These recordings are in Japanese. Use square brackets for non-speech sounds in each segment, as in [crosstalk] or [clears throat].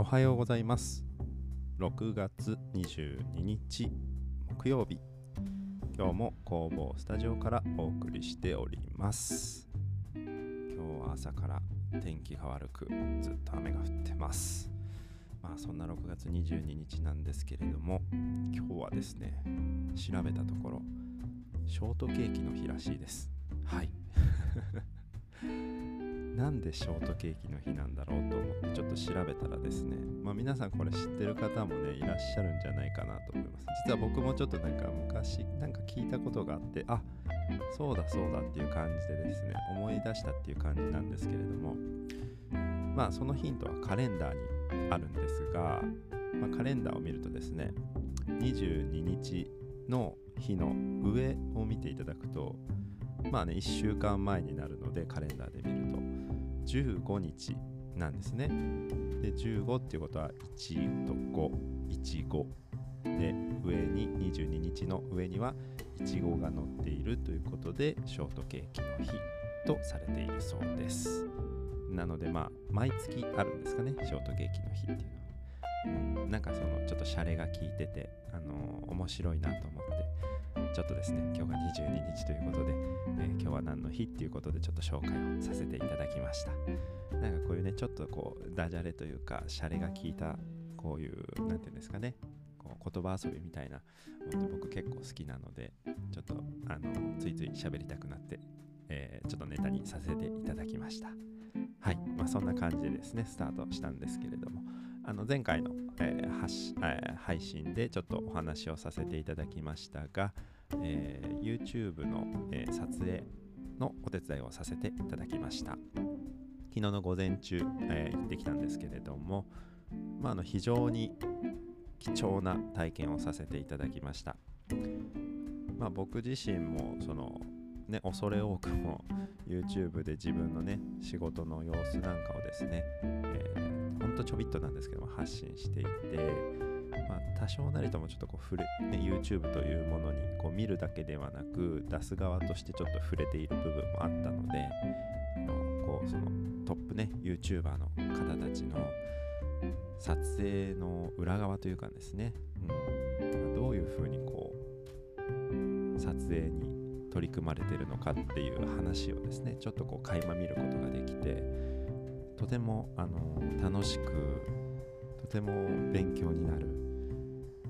おはようございます。6月22日木曜日。今日も工房スタジオからお送りしております。今日は朝から天気が悪くずっと雨が降ってます。まあそんな6月22日なんですけれども今日はですね調べたところショートケーキの日らしいです。はい。なんでショートケーキの日なんだろうと思ってちょっと調べたらですね、まあ、皆さんこれ知ってる方もねいらっしゃるんじゃないかなと思います。実は僕もちょっとなんか昔なんか聞いたことがあってあそうだそうだっていう感じでですね思い出したっていう感じなんですけれどもまあそのヒントはカレンダーにあるんですが、まあ、カレンダーを見るとですね22日の日の上を見ていただくとまあね1週間前になるのでカレンダーで見ると15日なんですね。で、15っていうことは1と5、15。で、上に22日の上には15が乗っているということで、ショートケーキの日とされているそうです。なので、まあ、毎月あるんですかね、ショートケーキの日っていうのは。うん、なんかそのちょっとシャレが効いてて、あのー、面白いなと思ってちょっとですね今日が22日ということで、えー、今日は何の日っていうことでちょっと紹介をさせていただきました。なんかこういうねちょっとこうダジャレというかシャレが効いたこういう何て言うんですかねこう言葉遊びみたいなのって僕結構好きなのでちょっとあのついつい喋りたくなって、えー、ちょっとネタにさせていただきました。はい。まあそんな感じでですねスタートしたんですけれども。あの前回の、えーえー、配信でちょっとお話をさせていただきましたが、えー、YouTube の、え撮影のお手伝いをさせていただきました。昨日の午前中、え行ってきたんですけれども、まあ、あの非常に貴重な体験をさせていただきました、まあ、僕自身もそのね、恐れ多くも YouTube で自分のね仕事の様子なんかをですね、えー、ほんとちょびっとなんですけども発信していて、まあ、多少なりともちょっとこう触れ、ね、YouTube というものにこう見るだけではなく出す側としてちょっと触れている部分もあったのでこうそのトップね YouTuber の方たちの撮影の裏側というかですね、うん、どういうふうにこう撮影に取り組まれてるのかっていう話をですねちょっとこう垣間見ることができてとてもあの楽しくても勉強になる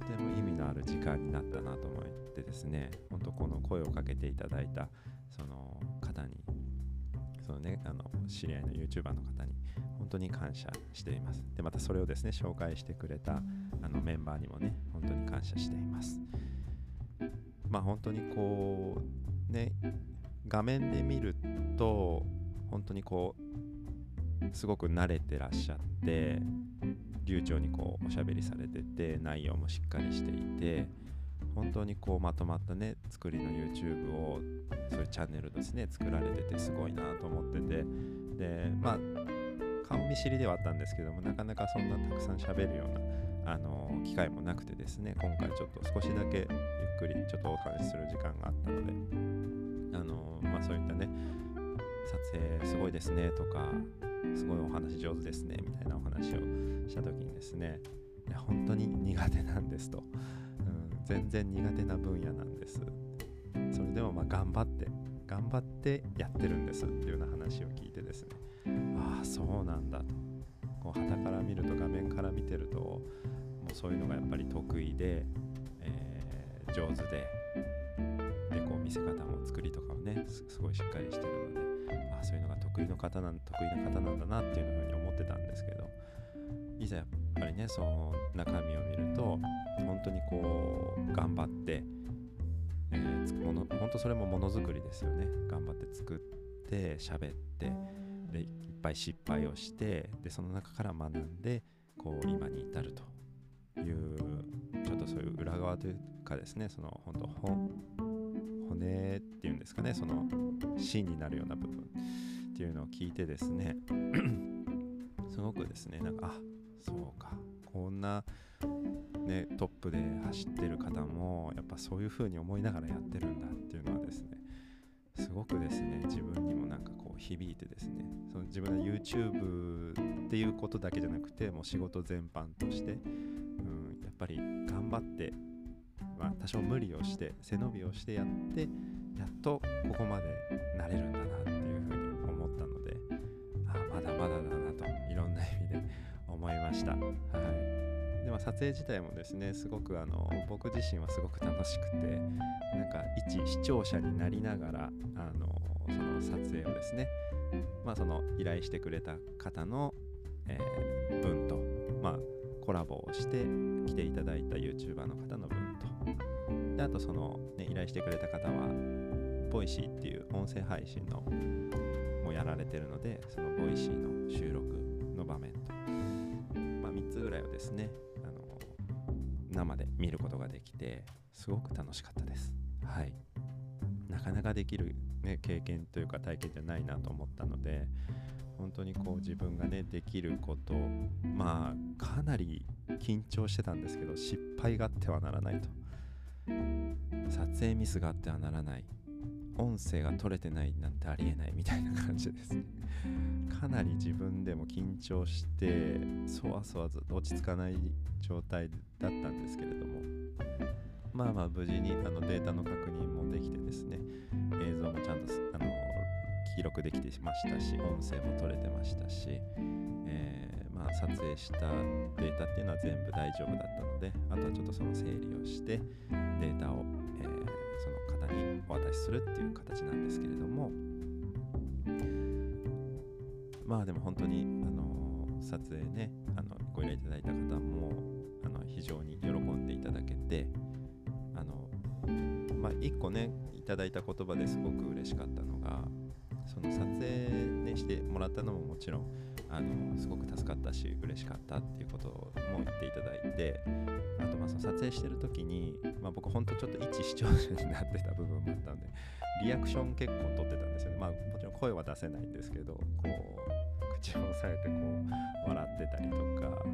とても意味のある時間になったなと思ってですね本当この声をかけていただいたその方にそのねあの知り合いの YouTuber の方に本当に感謝しています。でまたそれをですね紹介してくれたあのメンバーにもね本当に感謝しています。まあ本当にこうね画面で見ると本当にこうすごく慣れてらっしゃって流暢にこうおしゃべりされてて内容もしっかりしていて本当にこうまとまったね作りの YouTube をそういうチャンネルですね作られててすごいなと思っててでまあ顔見知りではあったんですけどもなかなかそんなたくさん喋るようなあの機会もなくてですね今回ちょっと少しだけゆっくりちょっとお話しする時間があったのであのまあそういったね撮影すごいですねとかすごいお話上手ですねみたいなお話をした時にですねいや本当に苦手なんですと、うん、全然苦手な分野なんです。それでもまあ頑張って頑張ってやってるんですっていうような話を聞いてですね。ああそうなんだと。こう旗から見ると画面から見てるともうそういうのがやっぱり得意で、えー、上手ででこう見せ方も作りとかもねすごいしっかりしてるのであそういうのが得意の方なん得意な方なんだなっていうふうに思ってたんですけどいざやっぱりねその中身を見ると本当にこう頑張ってえー、もの本当それもものづくりですよね。頑張って作って喋ってでいっぱい失敗をしてでその中から学んでこう今に至るというちょっとそういう裏側というかですねその本当骨っていうんですかねその芯になるような部分っていうのを聞いてですね [clears throat] すごくですねなんかあそうかこんなね、トップで走ってる方もやっぱそういう風に思いながらやってるんだっていうのはですねすごくですね自分にもなんかこう響いてですねその自分の YouTube っていうことだけじゃなくてもう仕事全般として、うん、やっぱり頑張って、まあ、多少無理をして背伸びをしてやってやっとここまでなれるんだなっていうふうに思ったのであまだまだだなといろんな意味で思いました。はいでも撮影自体もですねすごくあの僕自身はすごく楽しくてなんか一視聴者になりながらあのその撮影をですねまあその依頼してくれた方の、えー、分とまあコラボをして来ていただいた YouTuber の方の分とであとその、ね、依頼してくれた方はボイシーっていう音声配信のもやられてるのでそのボイシーの収録の場面と、まあ、3つぐらいをですねあの生で見ることができてすごく楽しかったです。はい。なかなかできる、ね、経験というか体験じゃないなと思ったので本当にこう自分がねできることまあかなり緊張してたんですけど失敗があってはならないと。撮影ミスがあってはならない。音声が取れてないなんてありえないみたいな感じです。ねかなり自分でも緊張してそわそわず落ち着かない状態だったんですけれども。まあまあ無事にあのデータの確認もできてですね。映像もちゃんとあの記録できてましたし音声も取れてましたし、えー、撮影したデータっていうのは全部大丈夫だったのであとはちょっとその整理をしてデータを、えー、その方にお渡しするっていう形なんですけれども。まあでも本当にあの撮影ねあのご依頼いただいた方もあの非常に喜んでいただけてあのまあ一個ねいただいた言葉ですごく嬉しかったのがその撮影、ね、してもらったのももちろんあのすごく助かったし嬉しかったっていうことも言っていただいてあとまあその撮影してる時に、まあ、僕ほんとちょっと一視聴者になってた部分もあったのでリアクション結構取ってたんですよね。まあもちろん声は出せないんですけどこう口を押さえてこう笑ってたりとか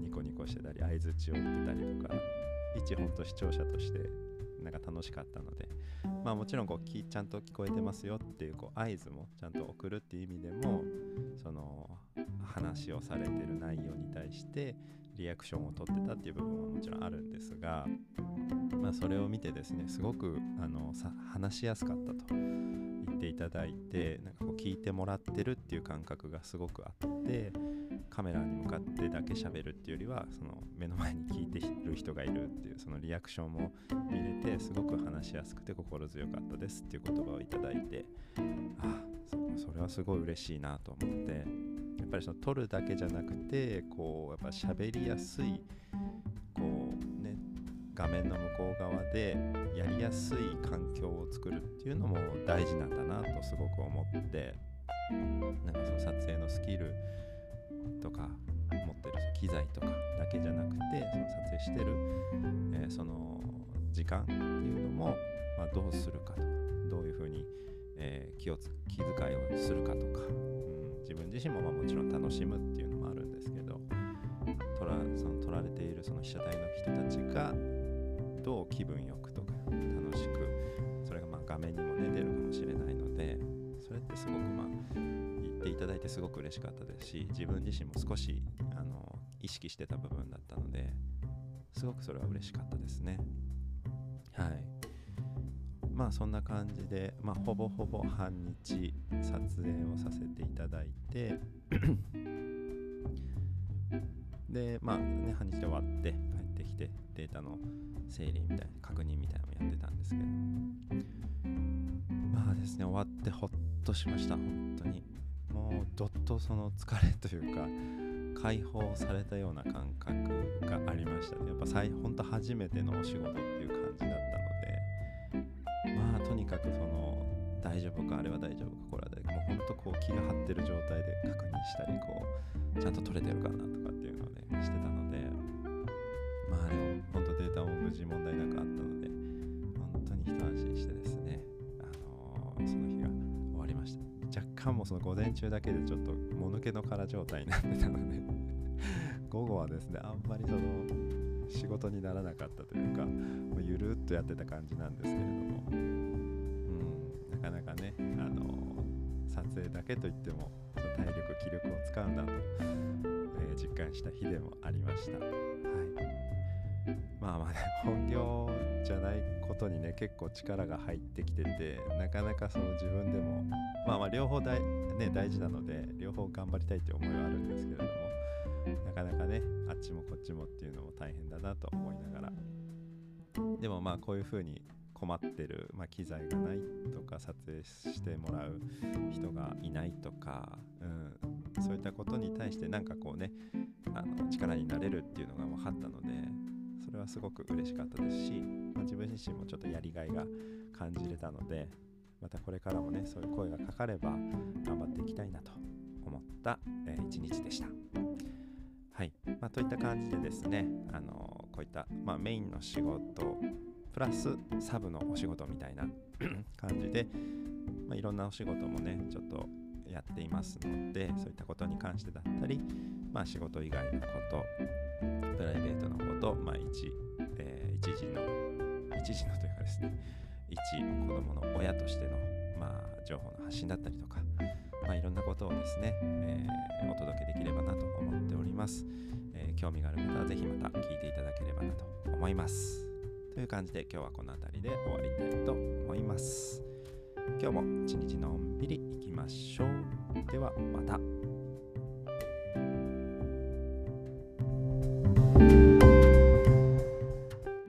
ニコニコしてたり相づちを打ってたりとか一ほんと視聴者としてなんか楽しかったのでまあもちろんこうちゃんと聞こえてますよっていうこう合図もちゃんと送るっていう意味でもその話をされてる内容に対してリアクションを取ってたっていう部分はもちろんあるんですが、まあ、それを見てですねすごくあのさ話しやすかったと言っていただいてなんかこう聞いてもらってるっていう感覚がすごくあってカメラに向かってだけ喋るっていうよりはその目の前に聞いてる人がいるっていうそのリアクションも見れてすごく話しやすくて心強かったですっていう言葉をいただいてあそれはすごい嬉しいなと思ってやっぱりその撮るだけじゃなくてこうやっぱ喋りやすいこうね画面の向こう側でやりやすい環境を作るっていうのも大事なんだなとすごく思ってなんかその撮影のスキルとか持ってる機材とかだけじゃなくてその撮影してる、えー、その時間っていうのも、まあ、どうするかとかどういうふうに、えー、気を気遣いをするかとか、うん、自分自身もまあもちろん楽しむっていうのもあるんですけど撮らその撮られているその被写体の人たちがどう気分よくとか楽しくそれがまあ画面にもね出るかもしれないのでそれってすごくいただいてすごく嬉しかったですし自分自身も少しあの意識してた部分だったのですごくそれは嬉しかったですね。はい。まあそんな感じで、まあ、ほぼほぼ半日撮影をさせていただいて [clears throat] でまあね半日で終わって帰ってきてデータの整理みたいな確認みたいなのをやってたんですけど。まあですね終わってほっとしました本当に。もうどっとその疲れというか解放されたような感覚がありましたね。やっぱ最本当初めてのお仕事っていう感じだったので。まあとにかくその大丈夫かあれは大丈夫かこれは大丈夫かもうほんとこう気が張ってる状態で確認したりこうちゃんと取れてるかなとかっていうのをねしてたので。まあでも本当データも無事問題なくあったので本当に一安心してですね。あのー、その日がかもその午前中だけでちょっともぬけの殻状態になってたので [laughs] 午後はですねあんまりその仕事にならなかったというかもうゆるっとやってた感じなんですけれども、うん、なかなかねあの撮影だけといっても体力気力を使うんだと、えー、実感した日でもありました。はいまあまあね本業じゃないことにね結構力が入ってきててなかなかその自分でもまあまあ両方大,、ね、大事なので両方頑張りたいって思いはあるんですけれどもなかなかねあっちもこっちもっていうのも大変だなと思いながら。でもまあこういうふうに困ってる、まあ、機材がないとか撮影してもらう人がいないとか、うん、そういったことに対してなんかこうねあの力になれるっていうのが分かったのでそれはすごく嬉しかったですし、まあ、自分自身もちょっとやりがいが感じれたのでまたこれからもねそういう声がかかれば頑張っていきたいなと思った、えー、一日でした。はい、まあ、といった感じでですね、あのこういった、まあ、メインの仕事プラスサブのお仕事みたいな [coughs] 感じで、まあ、いろんなお仕事もねちょっとやっていますのでそういったことに関してだったり、まあ、仕事以外のことプライベートのこと、まあ一えー、一時の一時のというかですね一子供の親としての、まあ、情報の発信だったりとか、まあ、いろんなことをですね、えー、お届けできればなと思っております、えー、興味がある方はぜひまた聞いていただければなと思います。という感じで今日はこの辺りで終わりたいと思います。今日も一日のんびりいきましょう。ではまた。